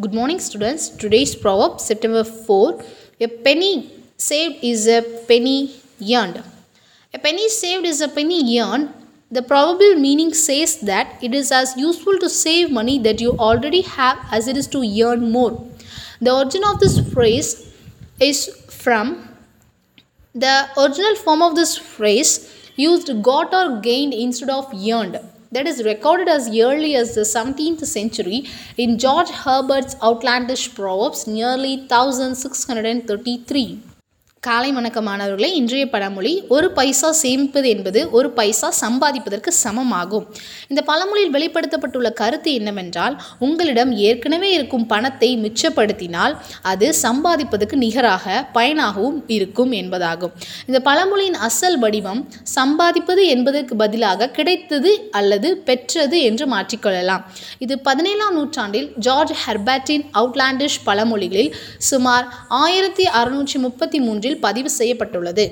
Good morning, students. Today's proverb, September 4. A penny saved is a penny earned. A penny saved is a penny earned. The probable meaning says that it is as useful to save money that you already have as it is to earn more. The origin of this phrase is from the original form of this phrase used got or gained instead of earned. That is recorded as early as the 17th century in George Herbert's outlandish proverbs, nearly 1633. காலை வணக்க மாணவர்களே இன்றைய பழமொழி ஒரு பைசா சேமிப்பது என்பது ஒரு பைசா சம்பாதிப்பதற்கு சமமாகும். இந்த பழமொழியில் வெளிப்படுத்தப்பட்டுள்ள கருத்து என்னவென்றால் உங்களிடம் ஏற்கனவே இருக்கும் பணத்தை மிச்சப்படுத்தினால் அது சம்பாதிப்பதற்கு நிகராக பயனாகவும் இருக்கும் என்பதாகும். இந்த பழமொழியின் அசல் வடிவம் சம்பாதிப்பது என்பதற்கு பதிலாக கிடைத்தது அல்லது பெற்றது என்று மாற்றிக்கொள்ளலாம். இது பதினேழாம் நூற்றாண்டில் ஜார்ஜ் ஹெர்பாட்டின் அவுட்லாண்டிஷ் பழமொழிகளில் சுமார் ஆயிரத்தி அறுநூற்றி முப்பத்தி மூன்று ஒன்றில் பதிவு செய்யப்பட்டுள்ளது.